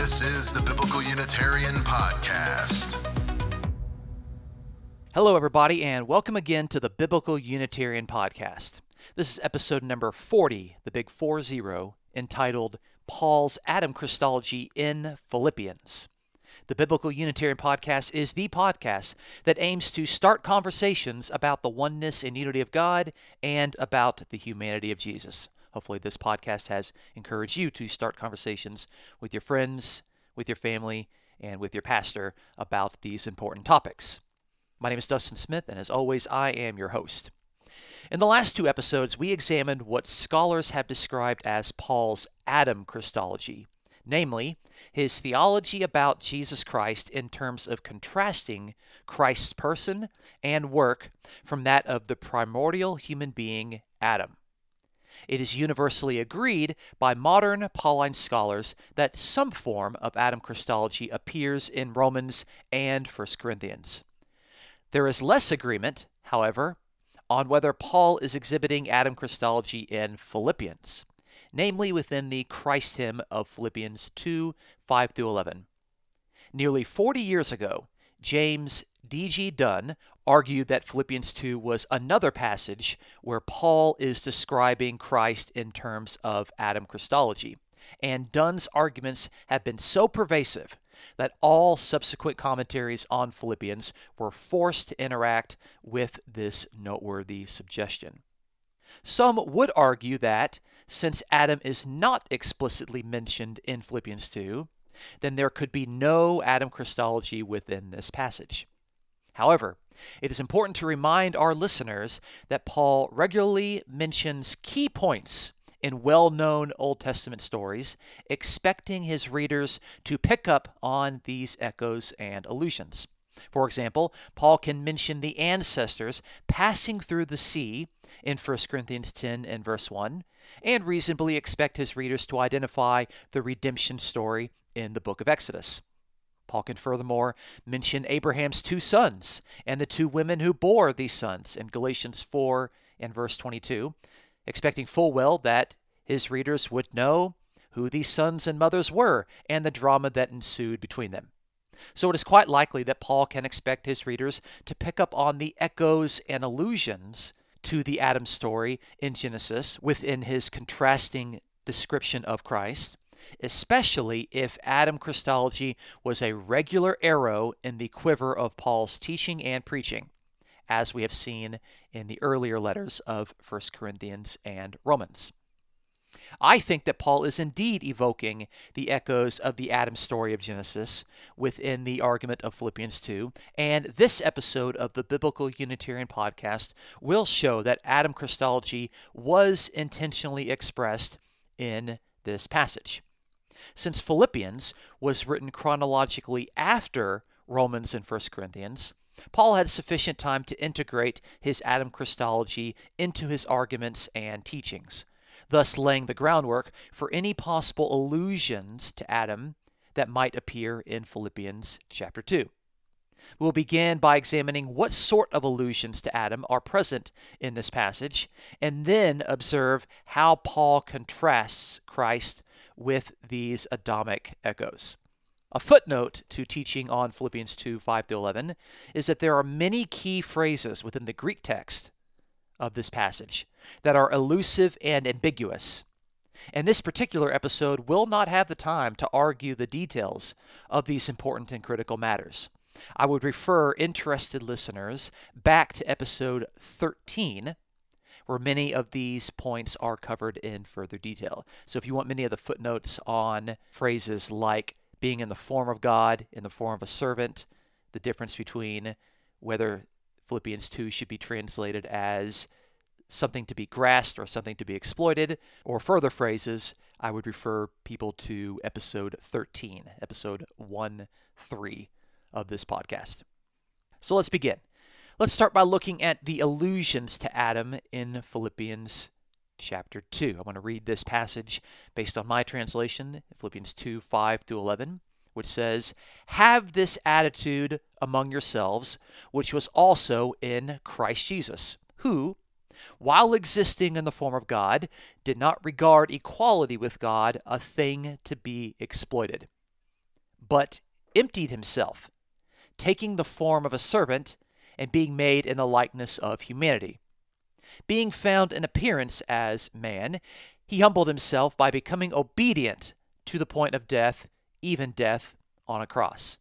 This is the Biblical Unitarian Podcast. Hello, everybody, and welcome again to the Biblical Unitarian Podcast. This is episode number 40, the big 4 0, entitled Paul's Adam Christology in Philippians. The Biblical Unitarian Podcast is the podcast that aims to start conversations about the oneness and unity of God and about the humanity of Jesus. Hopefully, this podcast has encouraged you to start conversations with your friends, with your family, and with your pastor about these important topics. My name is Dustin Smith, and as always, I am your host. In the last two episodes, we examined what scholars have described as Paul's Adam Christology, namely, his theology about Jesus Christ in terms of contrasting Christ's person and work from that of the primordial human being, Adam. It is universally agreed by modern Pauline scholars that some form of Adam Christology appears in Romans and 1 Corinthians. There is less agreement, however, on whether Paul is exhibiting Adam Christology in Philippians, namely within the Christ hymn of Philippians 2 5 through 11. Nearly 40 years ago, James D.G. Dunn argued that Philippians 2 was another passage where Paul is describing Christ in terms of Adam Christology. And Dunn's arguments have been so pervasive that all subsequent commentaries on Philippians were forced to interact with this noteworthy suggestion. Some would argue that, since Adam is not explicitly mentioned in Philippians 2, then there could be no Adam Christology within this passage. However, it is important to remind our listeners that Paul regularly mentions key points in well known Old Testament stories, expecting his readers to pick up on these echoes and allusions. For example, Paul can mention the ancestors passing through the sea in 1 Corinthians 10 and verse 1, and reasonably expect his readers to identify the redemption story in the book of Exodus. Paul can furthermore mention Abraham's two sons and the two women who bore these sons in Galatians 4 and verse 22, expecting full well that his readers would know who these sons and mothers were and the drama that ensued between them. So it is quite likely that Paul can expect his readers to pick up on the echoes and allusions to the Adam story in Genesis within his contrasting description of Christ especially if Adam Christology was a regular arrow in the quiver of Paul's teaching and preaching, as we have seen in the earlier letters of 1 Corinthians and Romans. I think that Paul is indeed evoking the echoes of the Adam story of Genesis within the argument of Philippians 2, and this episode of the Biblical Unitarian Podcast will show that Adam Christology was intentionally expressed in this passage. Since Philippians was written chronologically after Romans and 1 Corinthians, Paul had sufficient time to integrate his Adam Christology into his arguments and teachings, thus laying the groundwork for any possible allusions to Adam that might appear in Philippians chapter 2. We'll begin by examining what sort of allusions to Adam are present in this passage, and then observe how Paul contrasts Christ with these Adamic echoes. A footnote to teaching on Philippians 2 5 11 is that there are many key phrases within the Greek text of this passage that are elusive and ambiguous. And this particular episode will not have the time to argue the details of these important and critical matters. I would refer interested listeners back to episode 13 where many of these points are covered in further detail. So if you want many of the footnotes on phrases like being in the form of God, in the form of a servant, the difference between whether Philippians 2 should be translated as something to be grasped or something to be exploited, or further phrases, I would refer people to episode 13, episode 1 3 of this podcast. So let's begin. Let's start by looking at the allusions to Adam in Philippians chapter 2. I'm going to read this passage based on my translation, Philippians 2 5 through 11, which says, Have this attitude among yourselves, which was also in Christ Jesus, who, while existing in the form of God, did not regard equality with God a thing to be exploited but emptied himself, taking the form of a servant and being made in the likeness of humanity. Being found in appearance as man, he humbled himself by becoming obedient to the point of death, even death on a cross.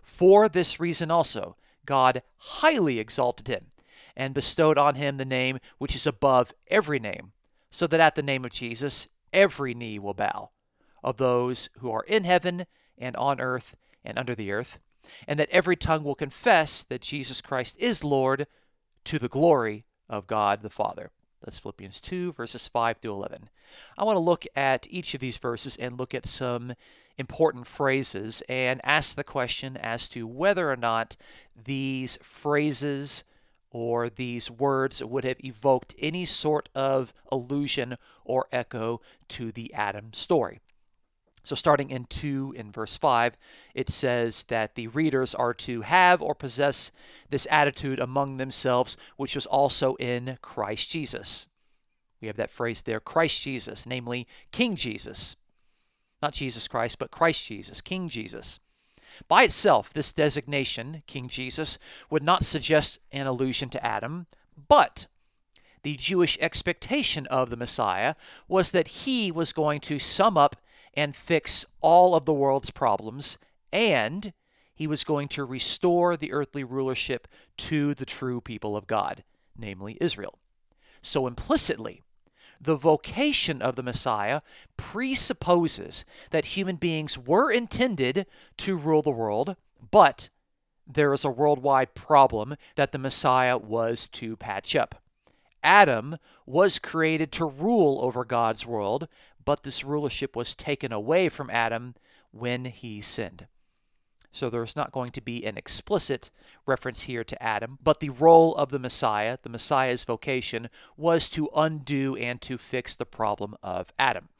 For this reason also, God highly exalted him and bestowed on him the name which is above every name, so that at the name of Jesus every knee will bow, of those who are in heaven and on earth and under the earth, and that every tongue will confess that Jesus Christ is Lord to the glory of God the Father. That's Philippians 2, verses 5 through 11. I want to look at each of these verses and look at some important phrases and ask the question as to whether or not these phrases or these words would have evoked any sort of allusion or echo to the Adam story. So, starting in 2 in verse 5, it says that the readers are to have or possess this attitude among themselves, which was also in Christ Jesus. We have that phrase there, Christ Jesus, namely King Jesus. Not Jesus Christ, but Christ Jesus, King Jesus. By itself, this designation, King Jesus, would not suggest an allusion to Adam, but the Jewish expectation of the Messiah was that he was going to sum up and fix all of the world's problems, and he was going to restore the earthly rulership to the true people of God, namely Israel. So implicitly, the vocation of the Messiah presupposes that human beings were intended to rule the world, but there is a worldwide problem that the Messiah was to patch up. Adam was created to rule over God's world, but this rulership was taken away from Adam when he sinned. So there's not going to be an explicit reference here to Adam, but the role of the Messiah, the Messiah's vocation, was to undo and to fix the problem of Adam.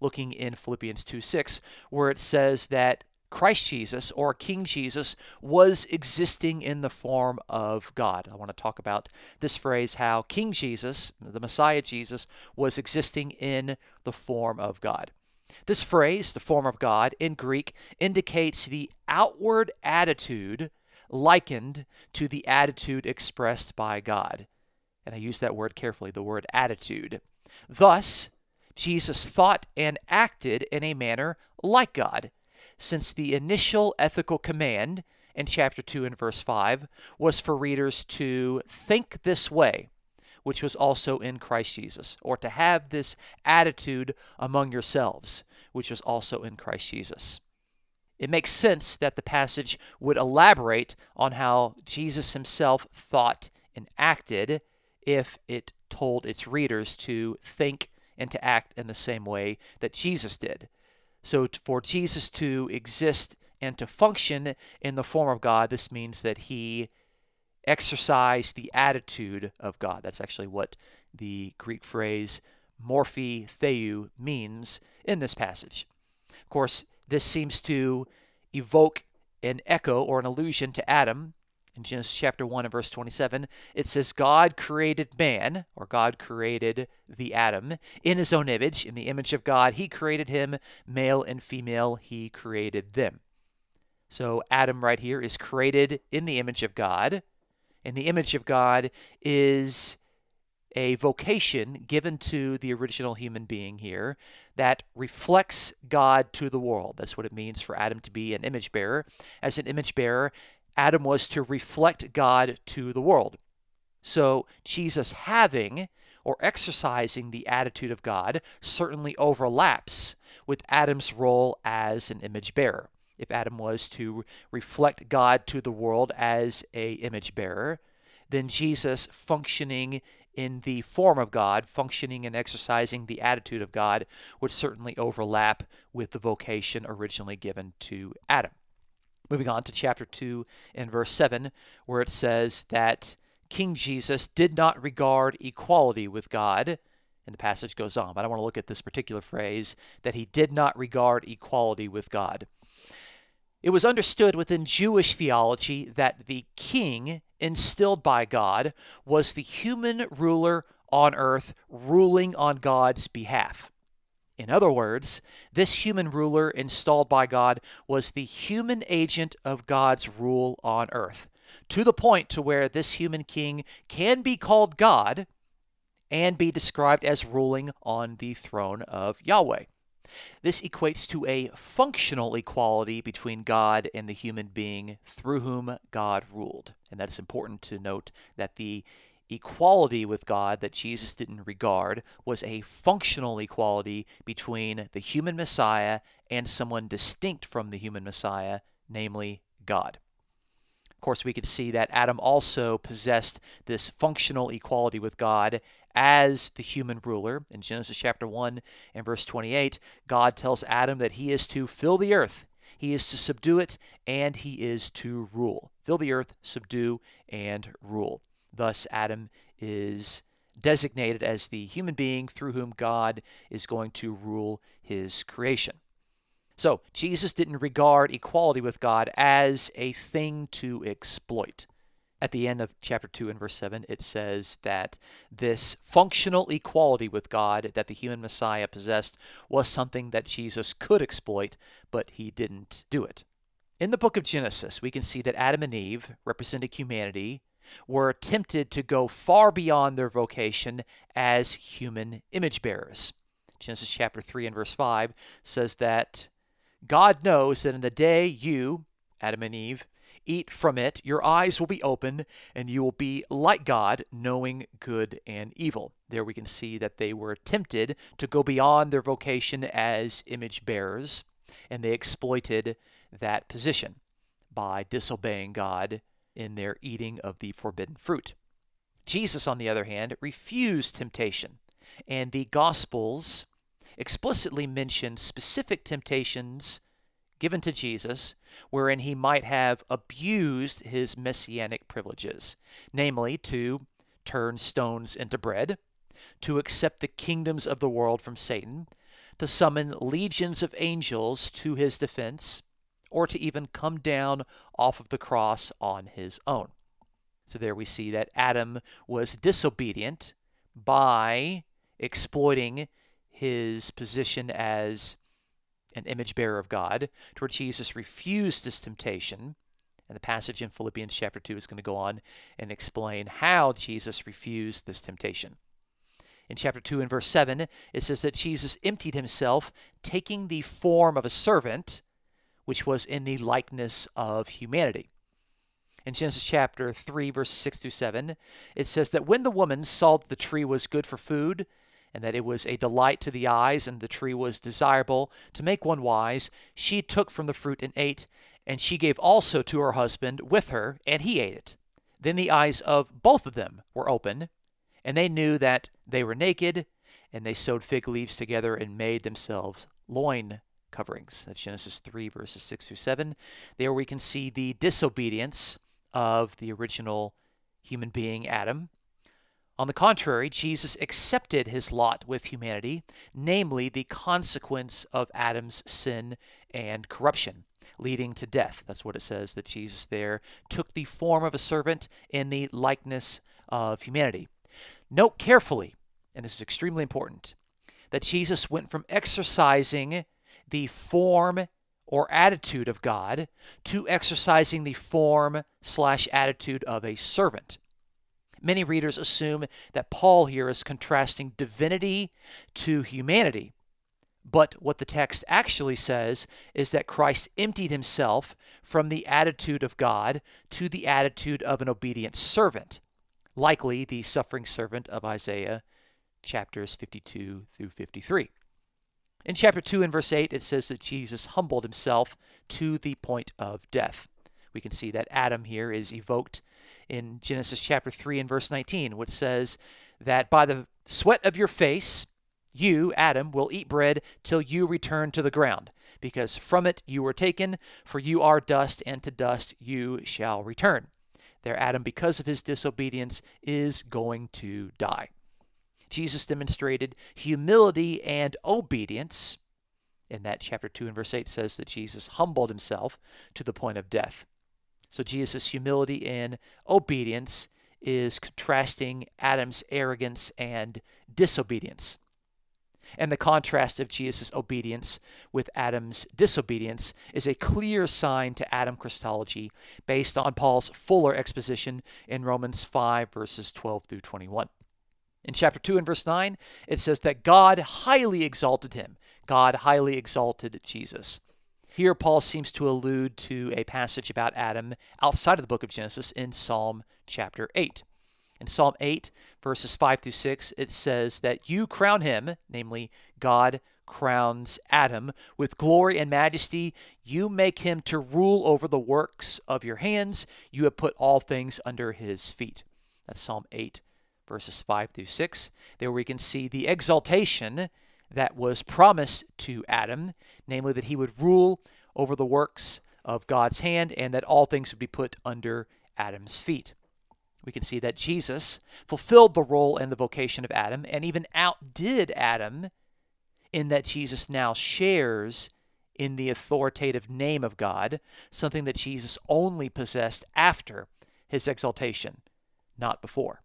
Looking in Philippians 2 6, where it says that Christ Jesus or King Jesus was existing in the form of God. I want to talk about this phrase how King Jesus, the Messiah Jesus, was existing in the form of God. This phrase, the form of God, in Greek indicates the outward attitude likened to the attitude expressed by God. And I use that word carefully, the word attitude. Thus, Jesus thought and acted in a manner like God since the initial ethical command in chapter 2 and verse 5 was for readers to think this way, which was also in Christ Jesus, or to have this attitude among yourselves, which was also in Christ Jesus. It makes sense that the passage would elaborate on how Jesus himself thought and acted if it told its readers to think and to act in the same way that Jesus did. So, for Jesus to exist and to function in the form of God, this means that he exercised the attitude of God. That's actually what the Greek phrase morphe theou means in this passage. Of course, this seems to evoke an echo or an allusion to Adam, in Genesis chapter 1 and verse 27, it says, God created man, or God created the Adam, in his own image. In the image of God, he created him, male and female, he created them. So Adam, right here, is created in the image of God. And the image of God is a vocation given to the original human being here that reflects God to the world. That's what it means for Adam to be an image bearer. As an image bearer, Adam was to reflect God to the world. So Jesus having or exercising the attitude of God certainly overlaps with Adam's role as an image bearer. If Adam was to reflect God to the world as a image bearer, then Jesus functioning in the form of God, functioning and exercising the attitude of God, would certainly overlap with the vocation originally given to Adam. Moving on to chapter 2 and verse 7, where it says that King Jesus did not regard equality with God. And the passage goes on, but I want to look at this particular phrase that he did not regard equality with God. It was understood within Jewish theology that the king instilled by God was the human ruler on earth ruling on God's behalf. In other words, this human ruler installed by God was the human agent of God's rule on earth, to the point to where this human king can be called God and be described as ruling on the throne of Yahweh. This equates to a functional equality between God and the human being through whom God ruled. And that is important to note that the equality with God that Jesus didn't regard was a functional equality between the human Messiah and someone distinct from the human Messiah, namely God. Of course, we could see that Adam also possessed this functional equality with God as the human ruler. In Genesis chapter 1 and verse 28, God tells Adam that he is to fill the earth, he is to subdue it, and he is to rule. Fill the earth, subdue, and rule. Thus, Adam is designated as the human being through whom God is going to rule his creation. So, Jesus didn't regard equality with God as a thing to exploit. At the end of chapter 2 and verse 7, it says that this functional equality with God that the human Messiah possessed was something that Jesus could exploit, but he didn't do it. In the book of Genesis, we can see that Adam and Eve, representing humanity, were tempted to go far beyond their vocation as human image bearers. Genesis chapter 3 and verse 5 says that God knows that in the day you, Adam and Eve, eat from it, your eyes will be open, and you will be like God, knowing good and evil. There we can see that they were tempted to go beyond their vocation as image bearers, and they exploited that position by disobeying God in their eating of the forbidden fruit. Jesus, on the other hand, refused temptation, and the Gospels explicitly mention specific temptations given to Jesus wherein he might have abused his messianic privileges, namely to turn stones into bread, to accept the kingdoms of the world from Satan, to summon legions of angels to his defense, or to even come down off of the cross on his own. So there we see that Adam was disobedient by exploiting his position as an image bearer of God, to where Jesus refused this temptation. And the passage in Philippians chapter 2 is going to go on and explain how Jesus refused this temptation. In chapter 2 and verse 7, it says that Jesus emptied himself, taking the form of a servant, which was in the likeness of humanity. In Genesis chapter 3, verses 6 through 7, it says that when the woman saw that the tree was good for food, and that it was a delight to the eyes, and the tree was desirable to make one wise, she took from the fruit and ate, and she gave also to her husband with her, and he ate it. Then the eyes of both of them were open, and they knew that they were naked, and they sewed fig leaves together and made themselves loin coverings. That's Genesis 3, verses 6 through 7. There we can see the disobedience of the original human being, Adam. On the contrary, Jesus accepted his lot with humanity, namely the consequence of Adam's sin and corruption, leading to death. That's what it says that Jesus there took the form of a servant in the likeness of humanity. Note carefully, and this is extremely important, that Jesus went from exercising the form or attitude of God to exercising the form slash attitude of a servant. Many readers assume that Paul here is contrasting divinity to humanity. But what the text actually says is that Christ emptied himself from the attitude of God to the attitude of an obedient servant, likely the suffering servant of Isaiah chapters 52 through 53. In chapter 2 and verse 8, it says that Jesus humbled himself to the point of death. We can see that Adam here is evoked in Genesis chapter 3 and verse 19, which says that by the sweat of your face, you, Adam, will eat bread till you return to the ground, because from it you were taken, for you are dust, and to dust you shall return. There, Adam, because of his disobedience, is going to die. Jesus demonstrated humility and obedience. In that chapter 2 and verse 8 says that Jesus humbled himself to the point of death. So Jesus' humility and obedience is contrasting Adam's arrogance and disobedience. And the contrast of Jesus' obedience with Adam's disobedience is a clear sign to Adam Christology based on Paul's fuller exposition in Romans 5, verses 12 through 21. In chapter 2 and verse 9, it says that God highly exalted him. God highly exalted Jesus. Here, Paul seems to allude to a passage about Adam outside of the book of Genesis in Psalm chapter 8. In Psalm 8, verses 5 through 6, it says that you crown him, namely, God crowns Adam, with glory and majesty. You make him to rule over the works of your hands. You have put all things under his feet. That's Psalm 8, verses 5 through 6. There we can see the exaltation that was promised to Adam, namely that he would rule over the works of God's hand and that all things would be put under Adam's feet. We can see that Jesus fulfilled the role and the vocation of Adam and even outdid Adam in that Jesus now shares in the authoritative name of God, something that Jesus only possessed after his exaltation, not before.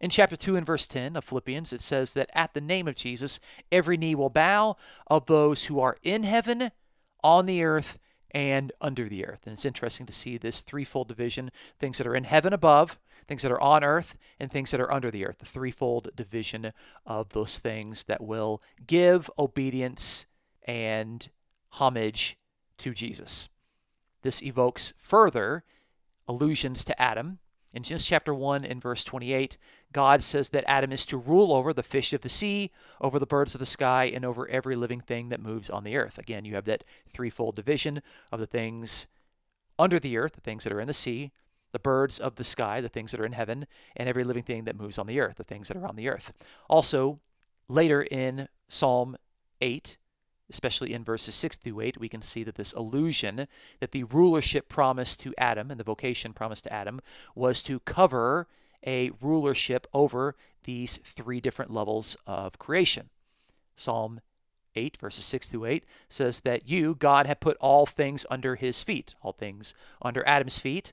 In chapter 2 and verse 10 of Philippians, it says that at the name of Jesus, every knee will bow of those who are in heaven, on the earth, and under the earth. And it's interesting to see this threefold division things that are in heaven above, things that are on earth, and things that are under the earth. The threefold division of those things that will give obedience and homage to Jesus. This evokes further allusions to Adam in Genesis chapter 1 and verse 28, God says that Adam is to rule over the fish of the sea, over the birds of the sky, and over every living thing that moves on the earth. Again, you have that threefold division of the things under the earth, the things that are in the sea, the birds of the sky, the things that are in heaven, and every living thing that moves on the earth, the things that are on the earth. Also, later in Psalm 8, especially in verses 6 through 8, we can see that this illusion that the rulership promised to Adam and the vocation promised to Adam was to cover a rulership over these three different levels of creation. Psalm 8, verses 6 through 8 says that you, God, have put all things under his feet, all things under Adam's feet,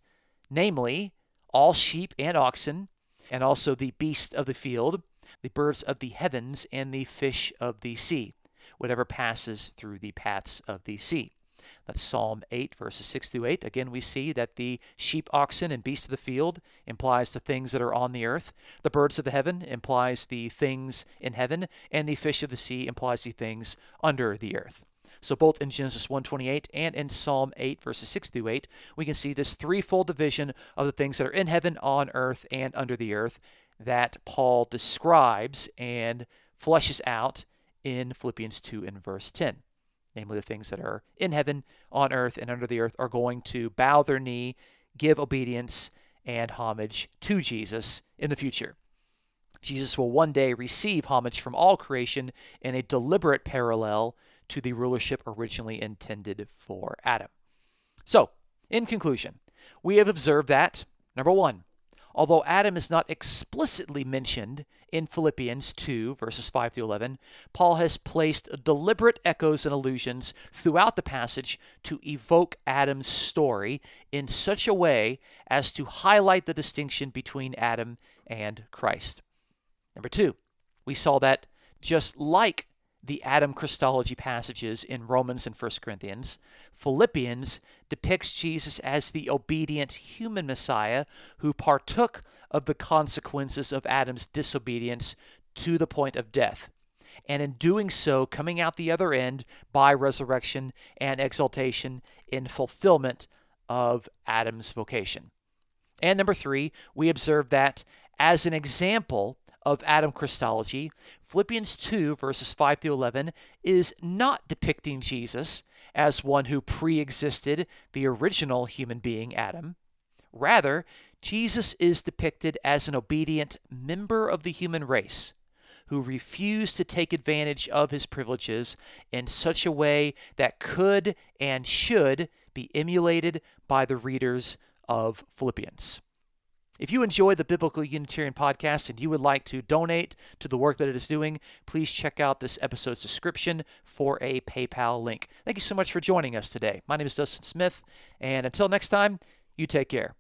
namely all sheep and oxen, and also the beast of the field, the birds of the heavens, and the fish of the sea whatever passes through the paths of the sea. That's Psalm 8, verses 6 through 8. Again, we see that the sheep, oxen, and beasts of the field implies the things that are on the earth. The birds of the heaven implies the things in heaven, and the fish of the sea implies the things under the earth. So both in Genesis 1:28 and in Psalm 8 verses 6 through 8, we can see this threefold division of the things that are in heaven, on earth, and under the earth that Paul describes and fleshes out in Philippians 2 and verse 10. Namely, the things that are in heaven, on earth, and under the earth are going to bow their knee, give obedience and homage to Jesus in the future. Jesus will one day receive homage from all creation in a deliberate parallel to the rulership originally intended for Adam. So, in conclusion, we have observed that, number one, although Adam is not explicitly mentioned in Philippians 2, verses 5 through 11, Paul has placed deliberate echoes and allusions throughout the passage to evoke Adam's story in such a way as to highlight the distinction between Adam and Christ. Number two, we saw that just like the Adam Christology passages in Romans and 1 Corinthians, Philippians depicts Jesus as the obedient human Messiah who partook of the consequences of Adam's disobedience to the point of death. And in doing so, coming out the other end by resurrection and exaltation in fulfillment of Adam's vocation. And number three, we observe that as an example of Adam Christology, Philippians 2, verses 5 through 11, is not depicting Jesus as one who pre existed the original human being, Adam. Rather, Jesus is depicted as an obedient member of the human race who refused to take advantage of his privileges in such a way that could and should be emulated by the readers of Philippians. If you enjoy the Biblical Unitarian podcast and you would like to donate to the work that it is doing, please check out this episode's description for a PayPal link. Thank you so much for joining us today. My name is Dustin Smith, and until next time, you take care.